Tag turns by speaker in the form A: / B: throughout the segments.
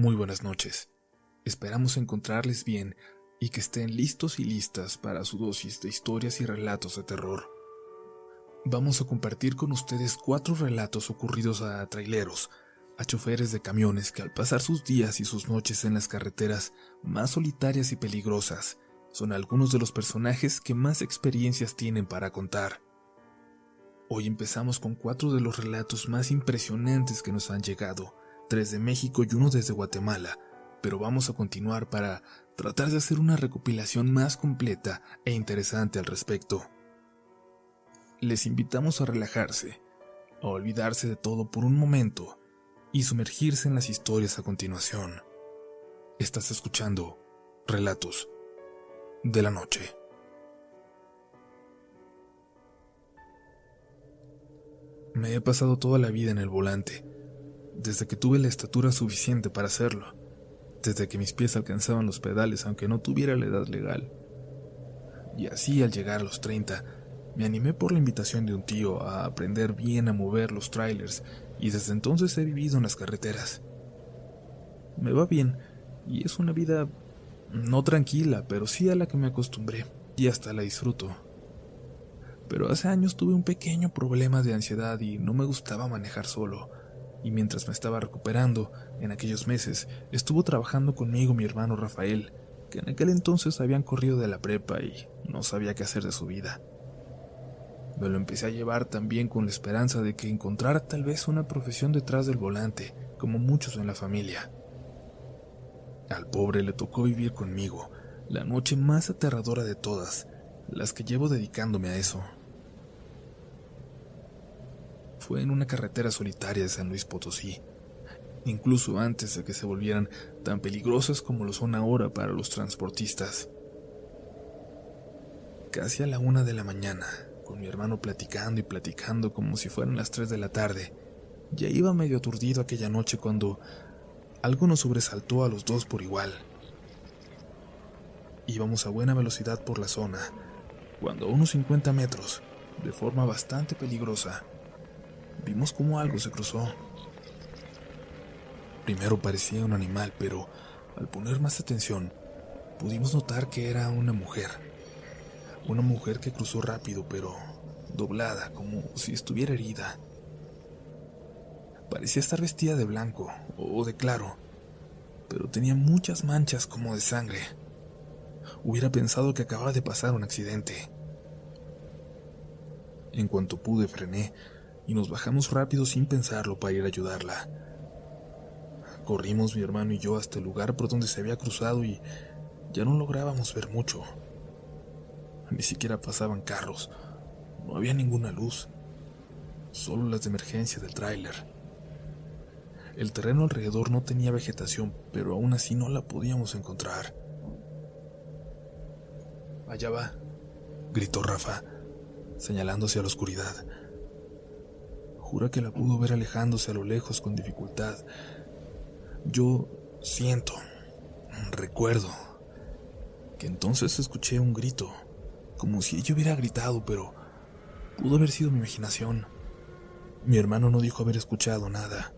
A: Muy buenas noches. Esperamos encontrarles bien y que estén listos y listas para su dosis de historias y relatos de terror. Vamos a compartir con ustedes cuatro relatos ocurridos a traileros, a choferes de camiones que al pasar sus días y sus noches en las carreteras más solitarias y peligrosas, son algunos de los personajes que más experiencias tienen para contar. Hoy empezamos con cuatro de los relatos más impresionantes que nos han llegado, tres de México y uno desde Guatemala, pero vamos a continuar para tratar de hacer una recopilación más completa e interesante al respecto. Les invitamos a relajarse, a olvidarse de todo por un momento y sumergirse en las historias a continuación. Estás escuchando Relatos de la Noche. Me he pasado toda la vida en el volante desde que tuve la estatura suficiente para hacerlo, desde que mis pies alcanzaban los pedales aunque no tuviera la edad legal. Y así al llegar a los 30, me animé por la invitación de un tío a aprender bien a mover los trailers y desde entonces he vivido en las carreteras. Me va bien y es una vida no tranquila, pero sí a la que me acostumbré y hasta la disfruto. Pero hace años tuve un pequeño problema de ansiedad y no me gustaba manejar solo y mientras me estaba recuperando, en aquellos meses, estuvo trabajando conmigo mi hermano Rafael, que en aquel entonces habían corrido de la prepa y no sabía qué hacer de su vida. Me lo empecé a llevar también con la esperanza de que encontrara tal vez una profesión detrás del volante, como muchos en la familia. Al pobre le tocó vivir conmigo la noche más aterradora de todas, las que llevo dedicándome a eso fue en una carretera solitaria de San Luis Potosí, incluso antes de que se volvieran tan peligrosas como lo son ahora para los transportistas. Casi a la una de la mañana, con mi hermano platicando y platicando como si fueran las tres de la tarde, ya iba medio aturdido aquella noche cuando algo nos sobresaltó a los dos por igual. Íbamos a buena velocidad por la zona, cuando a unos 50 metros, de forma bastante peligrosa, vimos cómo algo se cruzó. Primero parecía un animal, pero al poner más atención, pudimos notar que era una mujer. Una mujer que cruzó rápido, pero doblada, como si estuviera herida. Parecía estar vestida de blanco o de claro, pero tenía muchas manchas como de sangre. Hubiera pensado que acababa de pasar un accidente. En cuanto pude frené y nos bajamos rápido sin pensarlo para ir a ayudarla. Corrimos mi hermano y yo hasta el lugar por donde se había cruzado y ya no lográbamos ver mucho. Ni siquiera pasaban carros, no había ninguna luz, solo las de emergencia del tráiler. El terreno alrededor no tenía vegetación, pero aún así no la podíamos encontrar. Allá va, gritó Rafa, señalando hacia la oscuridad. Jura que la pudo ver alejándose a lo lejos con dificultad. Yo siento, recuerdo, que entonces escuché un grito, como si ella hubiera gritado, pero pudo haber sido mi imaginación. Mi hermano no dijo haber escuchado nada.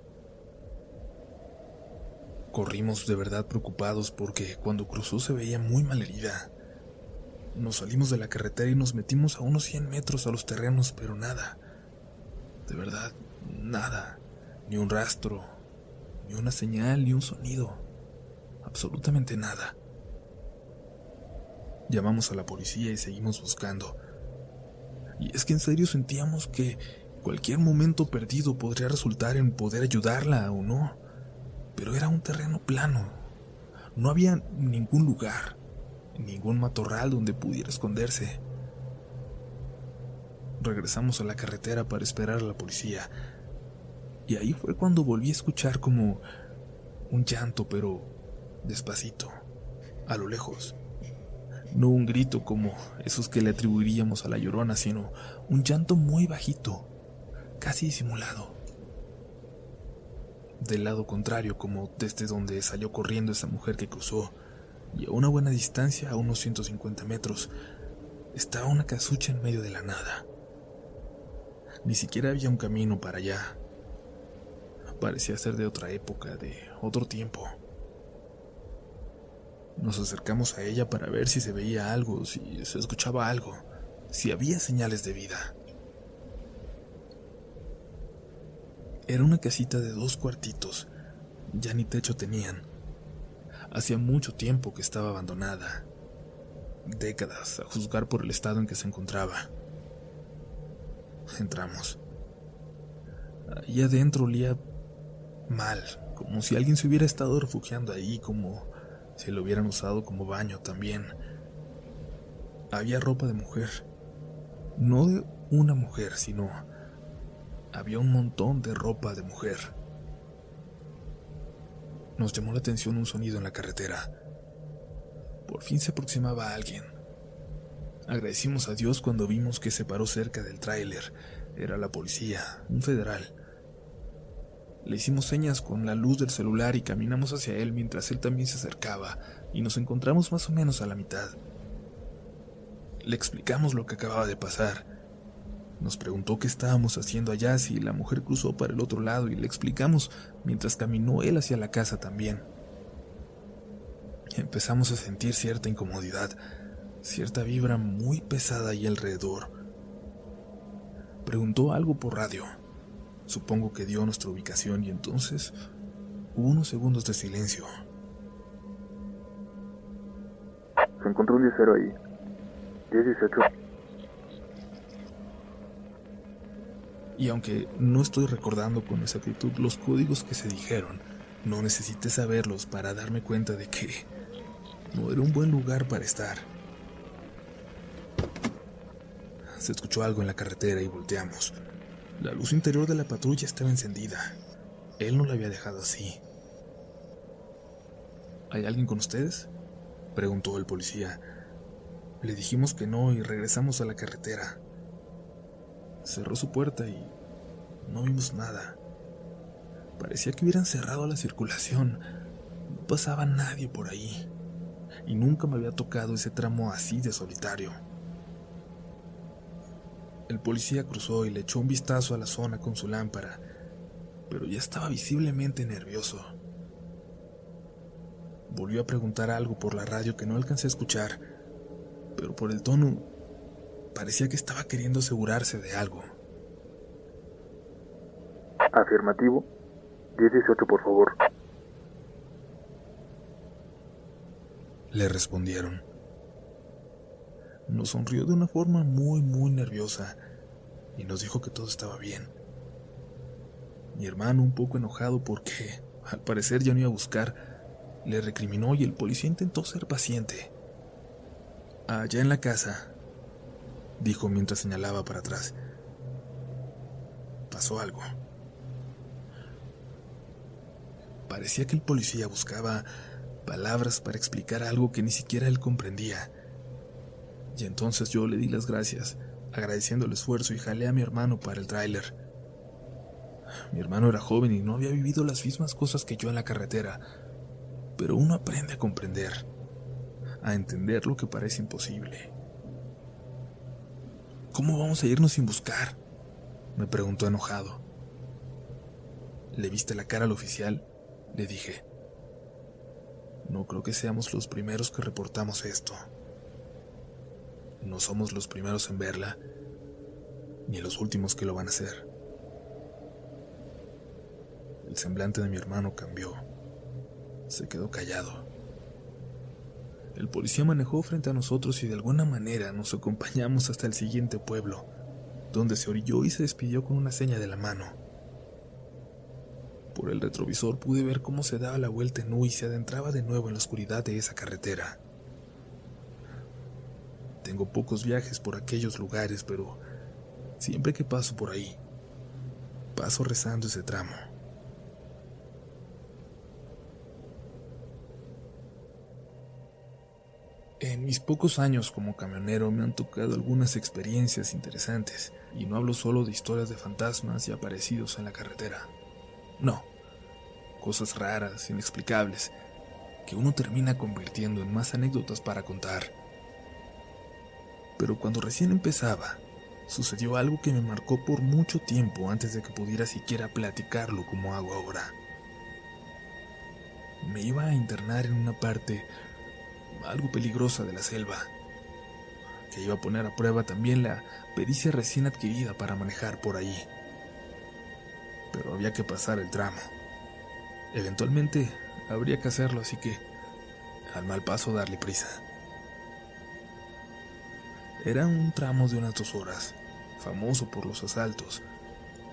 A: Corrimos de verdad preocupados porque cuando cruzó se veía muy mal herida. Nos salimos de la carretera y nos metimos a unos 100 metros a los terrenos, pero nada. De verdad, nada. Ni un rastro, ni una señal, ni un sonido. Absolutamente nada. Llamamos a la policía y seguimos buscando. Y es que en serio sentíamos que cualquier momento perdido podría resultar en poder ayudarla o no. Pero era un terreno plano. No había ningún lugar, ningún matorral donde pudiera esconderse. Regresamos a la carretera para esperar a la policía. Y ahí fue cuando volví a escuchar como un llanto, pero despacito, a lo lejos. No un grito como esos que le atribuiríamos a la llorona, sino un llanto muy bajito, casi disimulado. Del lado contrario, como desde donde salió corriendo esa mujer que cruzó, y a una buena distancia, a unos 150 metros, estaba una casucha en medio de la nada. Ni siquiera había un camino para allá. Parecía ser de otra época, de otro tiempo. Nos acercamos a ella para ver si se veía algo, si se escuchaba algo, si había señales de vida. Era una casita de dos cuartitos, ya ni techo tenían. Hacía mucho tiempo que estaba abandonada, décadas a juzgar por el estado en que se encontraba. Entramos. Allí adentro olía mal, como si alguien se hubiera estado refugiando ahí, como si lo hubieran usado como baño también. Había ropa de mujer, no de una mujer, sino había un montón de ropa de mujer. Nos llamó la atención un sonido en la carretera. Por fin se aproximaba alguien. Agradecimos a Dios cuando vimos que se paró cerca del tráiler. Era la policía, un federal. Le hicimos señas con la luz del celular y caminamos hacia él mientras él también se acercaba y nos encontramos más o menos a la mitad. Le explicamos lo que acababa de pasar. Nos preguntó qué estábamos haciendo allá si la mujer cruzó para el otro lado y le explicamos mientras caminó él hacia la casa también. Empezamos a sentir cierta incomodidad, cierta vibra muy pesada ahí alrededor. Preguntó algo por radio Supongo que dio nuestra ubicación y entonces hubo unos segundos de silencio.
B: Se encontró un 10 ahí. 18.
A: Y aunque no estoy recordando con exactitud los códigos que se dijeron, no necesité saberlos para darme cuenta de que no era un buen lugar para estar. Se escuchó algo en la carretera y volteamos. La luz interior de la patrulla estaba encendida. Él no la había dejado así. ¿Hay alguien con ustedes? preguntó el policía. Le dijimos que no y regresamos a la carretera. Cerró su puerta y no vimos nada. Parecía que hubieran cerrado la circulación. No pasaba nadie por ahí. Y nunca me había tocado ese tramo así de solitario. El policía cruzó y le echó un vistazo a la zona con su lámpara, pero ya estaba visiblemente nervioso. Volvió a preguntar algo por la radio que no alcancé a escuchar, pero por el tono parecía que estaba queriendo asegurarse de algo.
B: Afirmativo. 18, por favor.
A: Le respondieron. Nos sonrió de una forma muy, muy nerviosa y nos dijo que todo estaba bien. Mi hermano, un poco enojado porque al parecer ya no iba a buscar, le recriminó y el policía intentó ser paciente. Allá en la casa, dijo mientras señalaba para atrás, pasó algo. Parecía que el policía buscaba palabras para explicar algo que ni siquiera él comprendía. Y entonces yo le di las gracias, agradeciendo el esfuerzo y jalé a mi hermano para el tráiler. Mi hermano era joven y no había vivido las mismas cosas que yo en la carretera, pero uno aprende a comprender, a entender lo que parece imposible. ¿Cómo vamos a irnos sin buscar? me preguntó enojado. ¿Le viste la cara al oficial? Le dije. No creo que seamos los primeros que reportamos esto. No somos los primeros en verla, ni los últimos que lo van a hacer. El semblante de mi hermano cambió. Se quedó callado. El policía manejó frente a nosotros y de alguna manera nos acompañamos hasta el siguiente pueblo, donde se orilló y se despidió con una seña de la mano. Por el retrovisor pude ver cómo se daba la vuelta en U y se adentraba de nuevo en la oscuridad de esa carretera. Tengo pocos viajes por aquellos lugares, pero siempre que paso por ahí, paso rezando ese tramo. En mis pocos años como camionero me han tocado algunas experiencias interesantes, y no hablo solo de historias de fantasmas y aparecidos en la carretera. No, cosas raras, inexplicables, que uno termina convirtiendo en más anécdotas para contar pero cuando recién empezaba, sucedió algo que me marcó por mucho tiempo antes de que pudiera siquiera platicarlo como hago ahora. Me iba a internar en una parte algo peligrosa de la selva, que iba a poner a prueba también la pericia recién adquirida para manejar por allí. Pero había que pasar el tramo. Eventualmente habría que hacerlo, así que al mal paso darle prisa. Era un tramo de unas dos horas, famoso por los asaltos,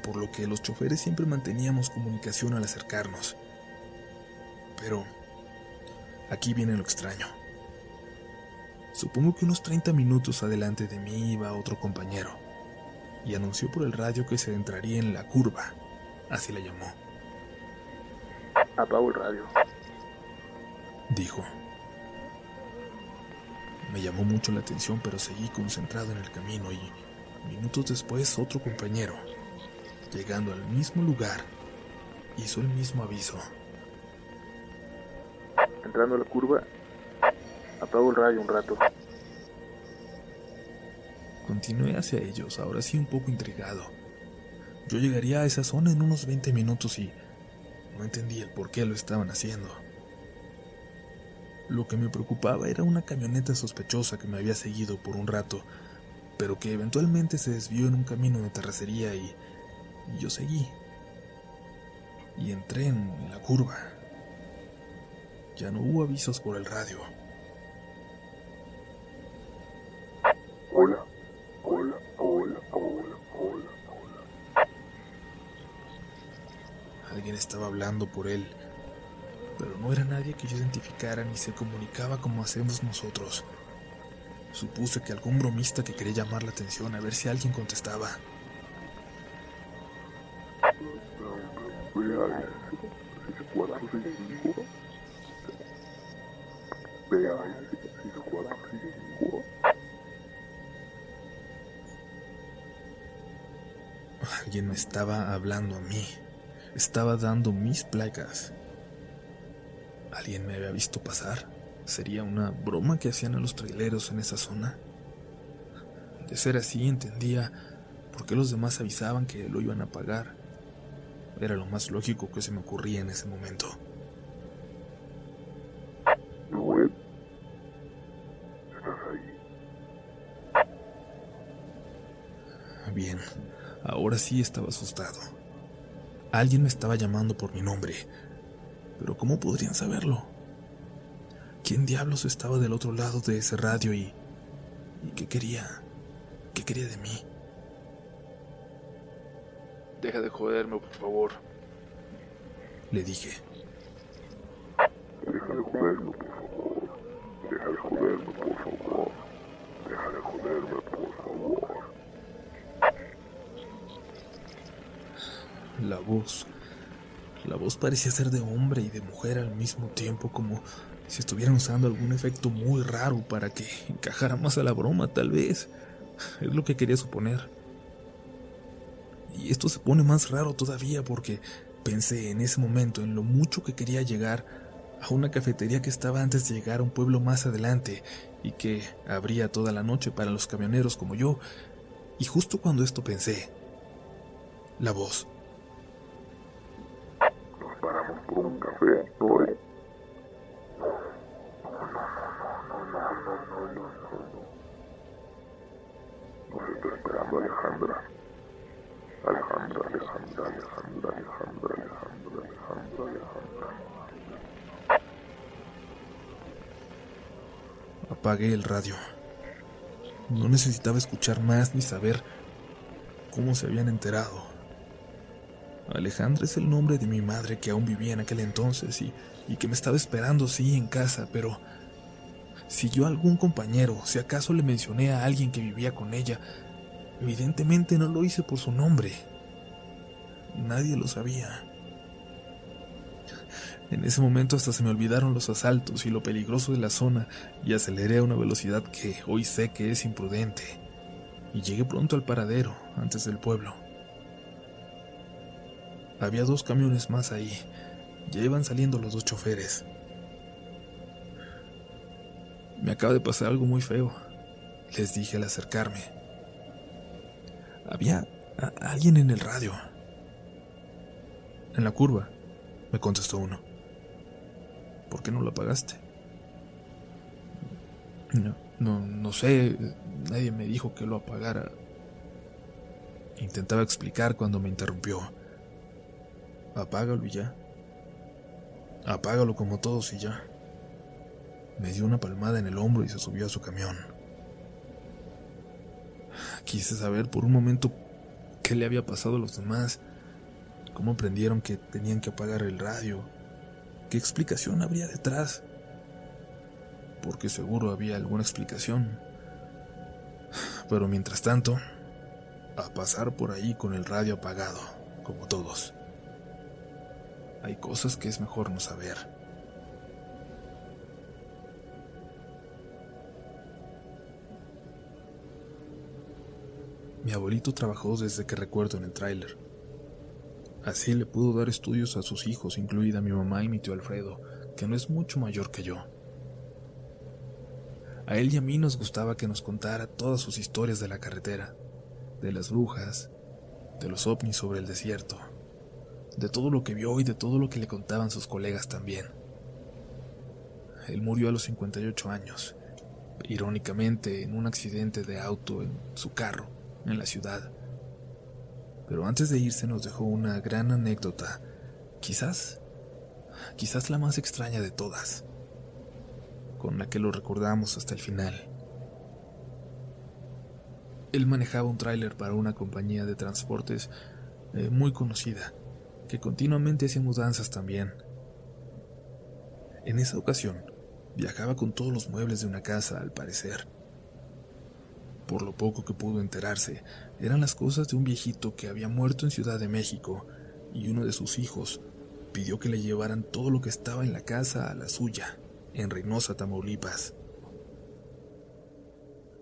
A: por lo que los choferes siempre manteníamos comunicación al acercarnos. Pero aquí viene lo extraño. Supongo que unos 30 minutos adelante de mí iba otro compañero, y anunció por el radio que se entraría en la curva, así la llamó.
B: Apago el radio.
A: Dijo. Me llamó mucho la atención, pero seguí concentrado en el camino y minutos después otro compañero, llegando al mismo lugar, hizo el mismo aviso.
B: Entrando a la curva, apago el radio un rato.
A: Continué hacia ellos, ahora sí un poco intrigado. Yo llegaría a esa zona en unos 20 minutos y no entendía el por qué lo estaban haciendo. Lo que me preocupaba era una camioneta sospechosa que me había seguido por un rato, pero que eventualmente se desvió en un camino de terracería y, y yo seguí. Y entré en la curva. Ya no hubo avisos por el radio.
B: Hola, hola, hola, hola, hola, hola.
A: Alguien estaba hablando por él, pero no era nadie que yo identificara ni se comunicaba como hacemos nosotros. Supuse que algún bromista que quería llamar la atención a ver si alguien contestaba.
B: Vea ese, ese 465. Vea ese, ese 465.
A: Alguien me estaba hablando a mí. Estaba dando mis placas. ¿Alguien me había visto pasar? ¿Sería una broma que hacían a los traileros en esa zona? De ser así, entendía por qué los demás avisaban que lo iban a pagar. Era lo más lógico que se me ocurría en ese momento.
B: Estás ahí.
A: Bien, ahora sí estaba asustado. Alguien me estaba llamando por mi nombre. Pero ¿cómo podrían saberlo? ¿Quién diablos estaba del otro lado de ese radio y... y qué quería? ¿Qué quería de mí?
B: Deja de joderme, por favor.
A: Le dije.
B: Deja de joderme, por favor. Deja de joderme, por favor. Deja de joderme, por favor.
A: La voz. La voz parecía ser de hombre y de mujer al mismo tiempo, como si estuvieran usando algún efecto muy raro para que encajara más a la broma, tal vez. Es lo que quería suponer. Y esto se pone más raro todavía porque pensé en ese momento en lo mucho que quería llegar a una cafetería que estaba antes de llegar a un pueblo más adelante y que abría toda la noche para los camioneros como yo. Y justo cuando esto pensé, la voz.
B: Un café, Noel. Nos está esperando Alejandra. Alejandra, Alejandra, Alejandra, Alejandra, Alejandra, Alejandra, Alejandra.
A: Apagué el radio. No necesitaba escuchar más ni saber cómo se habían enterado. Alejandra es el nombre de mi madre que aún vivía en aquel entonces y, que me estaba esperando, sí, en casa, pero si yo a algún compañero, si acaso le mencioné a alguien que vivía con ella, evidentemente no lo hice por su nombre. Nadie lo sabía. En ese momento hasta se me olvidaron los asaltos y lo peligroso de la zona y aceleré a una velocidad que hoy sé que es imprudente. Y llegué pronto al paradero, antes del pueblo. Había dos camiones más ahí. Ya iban saliendo los dos choferes. Me acaba de pasar algo muy feo, les dije al acercarme. Había alguien en el radio. En la curva, me contestó uno. ¿Por qué no lo apagaste? No, no, no sé, nadie me dijo que lo apagara. Intentaba explicar cuando me interrumpió. Apágalo y ya. Apágalo como todos y ya. Me dio una palmada en el hombro y se subió a su camión. Quise saber por un momento qué le había pasado a los demás, cómo aprendieron que tenían que apagar el radio, qué explicación habría detrás. Porque seguro había alguna explicación. Pero mientras tanto, a pasar por ahí con el radio apagado, como todos. Hay cosas que es mejor no saber. Mi abuelito trabajó desde que recuerdo en el tráiler. Así le pudo dar estudios a sus hijos, incluida mi mamá y mi tío Alfredo, que no es mucho mayor que yo. A él y a mí nos gustaba que nos contara todas sus historias de la carretera, de las brujas, de los ovnis sobre el desierto, de todo lo que vio y de todo lo que le contaban sus colegas también. Él murió a los 58 años, irónicamente en un accidente de auto en su carro, en la ciudad. Pero antes de irse nos dejó una gran anécdota, quizás, quizás la más extraña de todas, con la que lo recordamos hasta el final. Él manejaba un tráiler para una compañía de transportes eh, muy conocida, que continuamente hacía mudanzas también. En esa ocasión, viajaba con todos los muebles de una casa, al parecer. Por lo poco que pudo enterarse, eran las cosas de un viejito que había muerto en Ciudad de México y uno de sus hijos pidió que le llevaran todo lo que estaba en la casa a la suya, en Reynosa, Tamaulipas.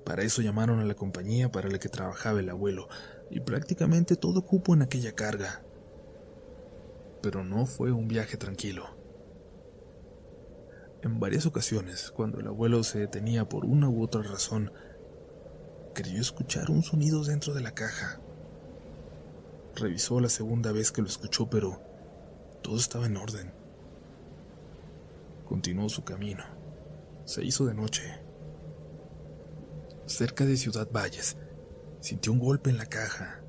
A: Para eso llamaron a la compañía para la que trabajaba el abuelo, y prácticamente todo cupo en aquella carga. Pero no fue un viaje tranquilo. En varias ocasiones, cuando el abuelo se detenía por una u otra razón, creyó escuchar un sonido dentro de la caja. Revisó la segunda vez que lo escuchó, pero todo estaba en orden. Continuó su camino. Se hizo de noche cerca de Ciudad Valles, sintió un golpe en la caja.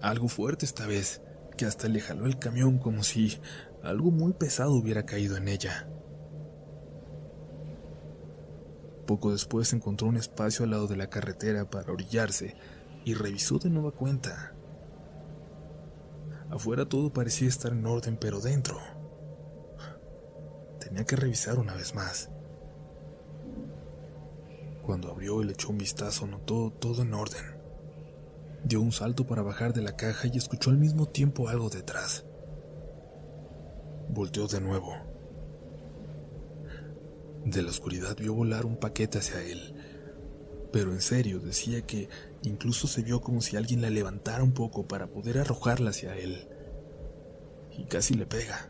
A: Algo fuerte esta vez, que hasta le jaló el camión como si algo muy pesado hubiera caído en ella. Poco después encontró un espacio al lado de la carretera para orillarse y revisó de nueva cuenta. Afuera todo parecía estar en orden, pero dentro tenía que revisar una vez más. Cuando abrió y le echó un vistazo, notó todo en orden. Dio un salto para bajar de la caja y escuchó al mismo tiempo algo detrás. Volteó de nuevo. De la oscuridad vio volar un paquete hacia él. Pero en serio, decía que incluso se vio como si alguien la levantara un poco para poder arrojarla hacia él. Y casi le pega.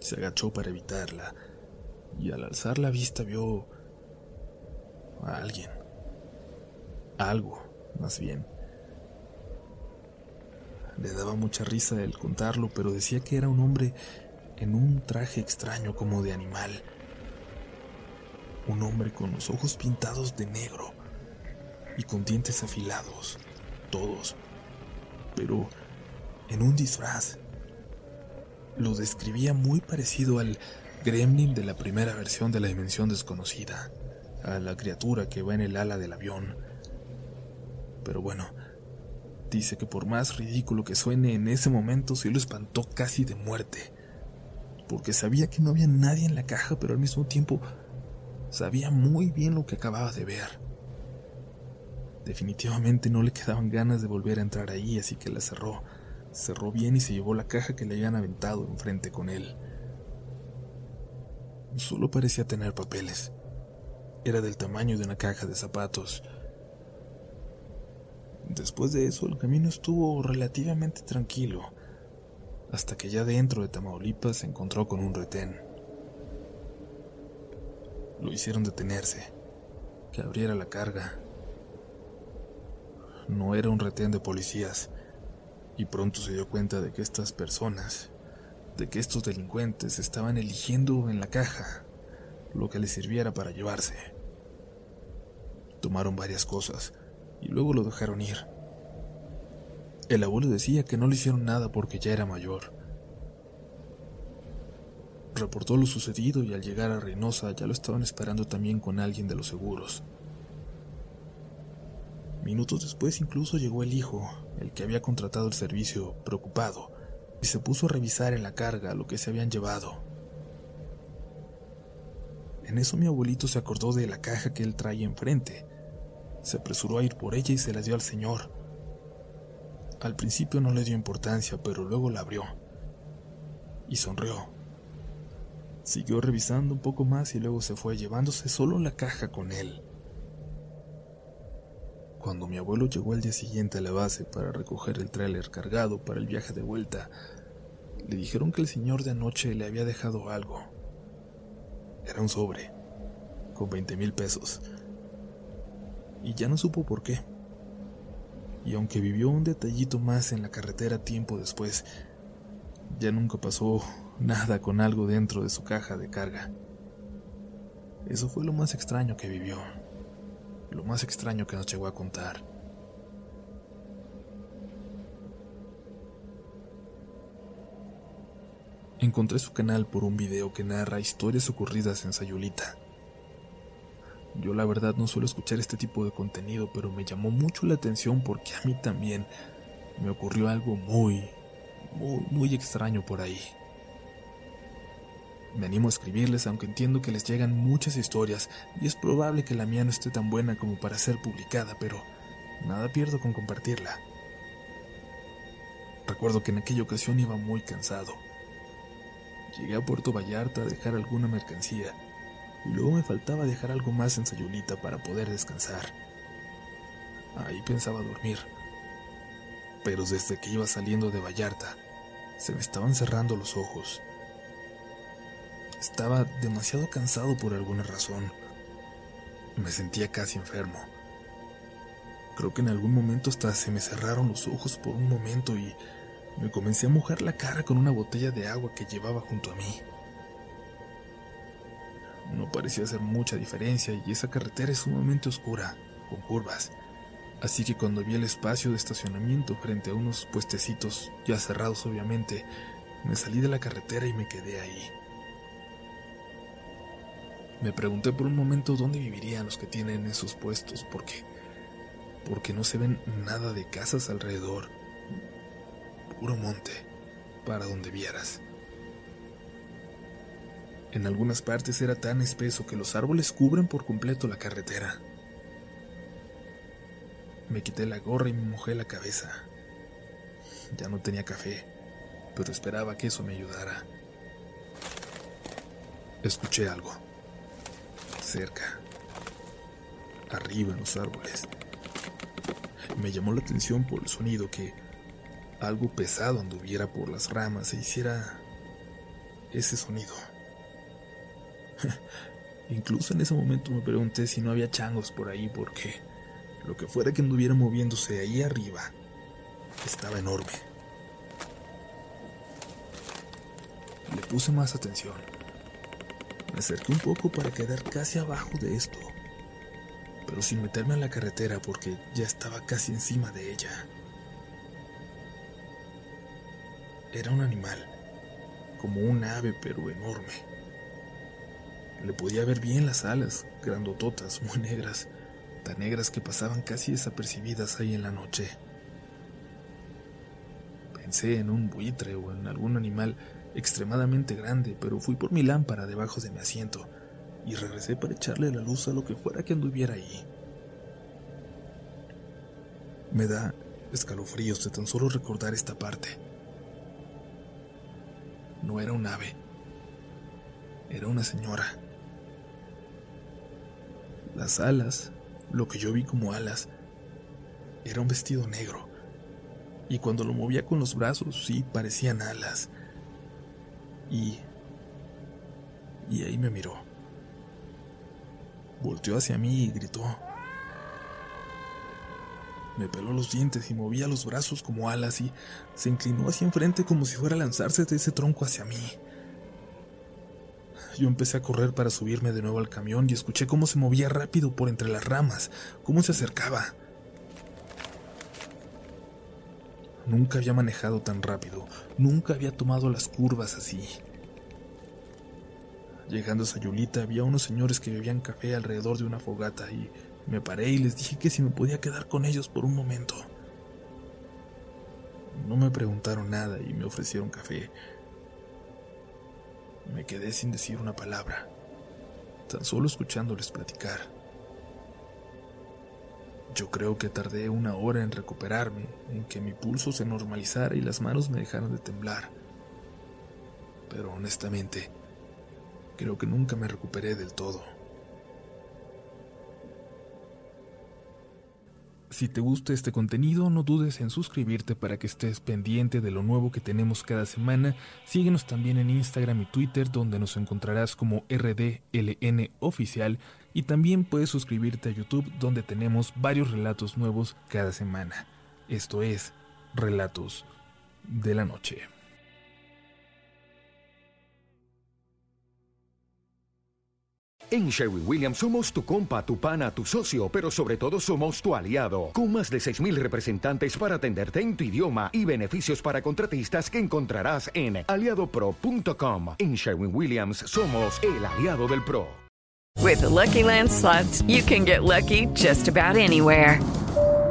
A: Se agachó para evitarla, y al alzar la vista vio a alguien. algo, más bien. Le daba mucha risa el contarlo, pero decía que era un hombre en un traje extraño como de animal. Un hombre con los ojos pintados de negro y con dientes afilados, todos, pero en un disfraz. Lo describía muy parecido al gremlin de la primera versión de la dimensión desconocida a la criatura que va en el ala del avión. Pero bueno, dice que por más ridículo que suene en ese momento, sí lo espantó casi de muerte, porque sabía que no había nadie en la caja, pero al mismo tiempo sabía muy bien lo que acababa de ver. Definitivamente no le quedaban ganas de volver a entrar ahí, así que la cerró. Cerró bien y se llevó la caja que le habían aventado enfrente con él. Solo parecía tener papeles era del tamaño de una caja de zapatos. Después de eso, el camino estuvo relativamente tranquilo, hasta que ya dentro de Tamaulipas se encontró con un retén. Lo hicieron detenerse, que abriera la carga. No era un retén de policías, y pronto se dio cuenta de que estas personas, de que estos delincuentes estaban eligiendo en la caja lo que les sirviera para llevarse. Tomaron varias cosas y luego lo dejaron ir. El abuelo decía que no le hicieron nada porque ya era mayor. Reportó lo sucedido y al llegar a Reynosa ya lo estaban esperando también con alguien de los seguros. Minutos después incluso llegó el hijo, el que había contratado el servicio, preocupado, y se puso a revisar en la carga lo que se habían llevado. En eso mi abuelito se acordó de la caja que él traía enfrente. Se apresuró a ir por ella y se la dio al señor. Al principio no le dio importancia, pero luego la abrió. Y sonrió. Siguió revisando un poco más y luego se fue llevándose solo la caja con él. Cuando mi abuelo llegó al día siguiente a la base para recoger el tráiler cargado para el viaje de vuelta, le dijeron que el señor de anoche le había dejado algo. Era un sobre, con 20 mil pesos. Y ya no supo por qué. Y aunque vivió un detallito más en la carretera tiempo después, ya nunca pasó nada con algo dentro de su caja de carga. Eso fue lo más extraño que vivió, lo más extraño que nos llegó a contar. Encontré su canal por un video que narra historias ocurridas en Sayulita. Yo la verdad no suelo escuchar este tipo de contenido, pero me llamó mucho la atención porque a mí también me ocurrió algo muy, muy, muy extraño por ahí. Me animo a escribirles aunque entiendo que les llegan muchas historias y es probable que la mía no esté tan buena como para ser publicada, pero nada pierdo con compartirla. Recuerdo que en aquella ocasión iba muy cansado. Llegué a Puerto Vallarta a dejar alguna mercancía y luego me faltaba dejar algo más en Sayulita para poder descansar. Ahí pensaba dormir. Pero desde que iba saliendo de Vallarta, se me estaban cerrando los ojos. Estaba demasiado cansado por alguna razón. Me sentía casi enfermo. Creo que en algún momento hasta se me cerraron los ojos por un momento y me comencé a mojar la cara con una botella de agua que llevaba junto a mí. No parecía hacer mucha diferencia y esa carretera es sumamente oscura, con curvas. Así que cuando vi el espacio de estacionamiento frente a unos puestecitos, ya cerrados obviamente, me salí de la carretera y me quedé ahí. Me pregunté por un momento dónde vivirían los que tienen esos puestos, porque porque no se ven nada de casas alrededor. Puro monte, para donde vieras. En algunas partes era tan espeso que los árboles cubren por completo la carretera. Me quité la gorra y me mojé la cabeza. Ya no tenía café, pero esperaba que eso me ayudara. Escuché algo. Cerca. Arriba en los árboles. Me llamó la atención por el sonido que algo pesado anduviera por las ramas e hiciera ese sonido. Incluso en ese momento me pregunté si no había changos por ahí porque lo que fuera que anduviera moviéndose ahí arriba estaba enorme. Le puse más atención. Me acerqué un poco para quedar casi abajo de esto, pero sin meterme en la carretera porque ya estaba casi encima de ella. Era un animal, como un ave pero enorme. Le podía ver bien las alas, grandototas, muy negras, tan negras que pasaban casi desapercibidas ahí en la noche. Pensé en un buitre o en algún animal extremadamente grande, pero fui por mi lámpara debajo de mi asiento y regresé para echarle la luz a lo que fuera que anduviera ahí. Me da escalofríos de tan solo recordar esta parte. No era un ave, era una señora. Las alas, lo que yo vi como alas, era un vestido negro. Y cuando lo movía con los brazos, sí, parecían alas. Y... Y ahí me miró. Volteó hacia mí y gritó. Me peló los dientes y movía los brazos como alas y se inclinó hacia enfrente como si fuera a lanzarse de ese tronco hacia mí. Yo empecé a correr para subirme de nuevo al camión y escuché cómo se movía rápido por entre las ramas, cómo se acercaba. Nunca había manejado tan rápido, nunca había tomado las curvas así. Llegando a Sayulita había unos señores que bebían café alrededor de una fogata y me paré y les dije que si me podía quedar con ellos por un momento. No me preguntaron nada y me ofrecieron café. Me quedé sin decir una palabra, tan solo escuchándoles platicar. Yo creo que tardé una hora en recuperarme, en que mi pulso se normalizara y las manos me dejaran de temblar. Pero honestamente, creo que nunca me recuperé del todo. Si te gusta este contenido, no dudes en suscribirte para que estés pendiente de lo nuevo que tenemos cada semana. Síguenos también en Instagram y Twitter, donde nos encontrarás como RDLN Oficial. Y también puedes suscribirte a YouTube, donde tenemos varios relatos nuevos cada semana. Esto es Relatos de la Noche.
C: En Sherwin Williams somos tu compa, tu pana, tu socio, pero sobre todo somos tu aliado, con más de 6.000 representantes para atenderte en tu idioma y beneficios para contratistas que encontrarás en aliadopro.com. En Sherwin Williams somos el aliado del PRO.
D: With Lucky Land slots, you can get lucky just about anywhere.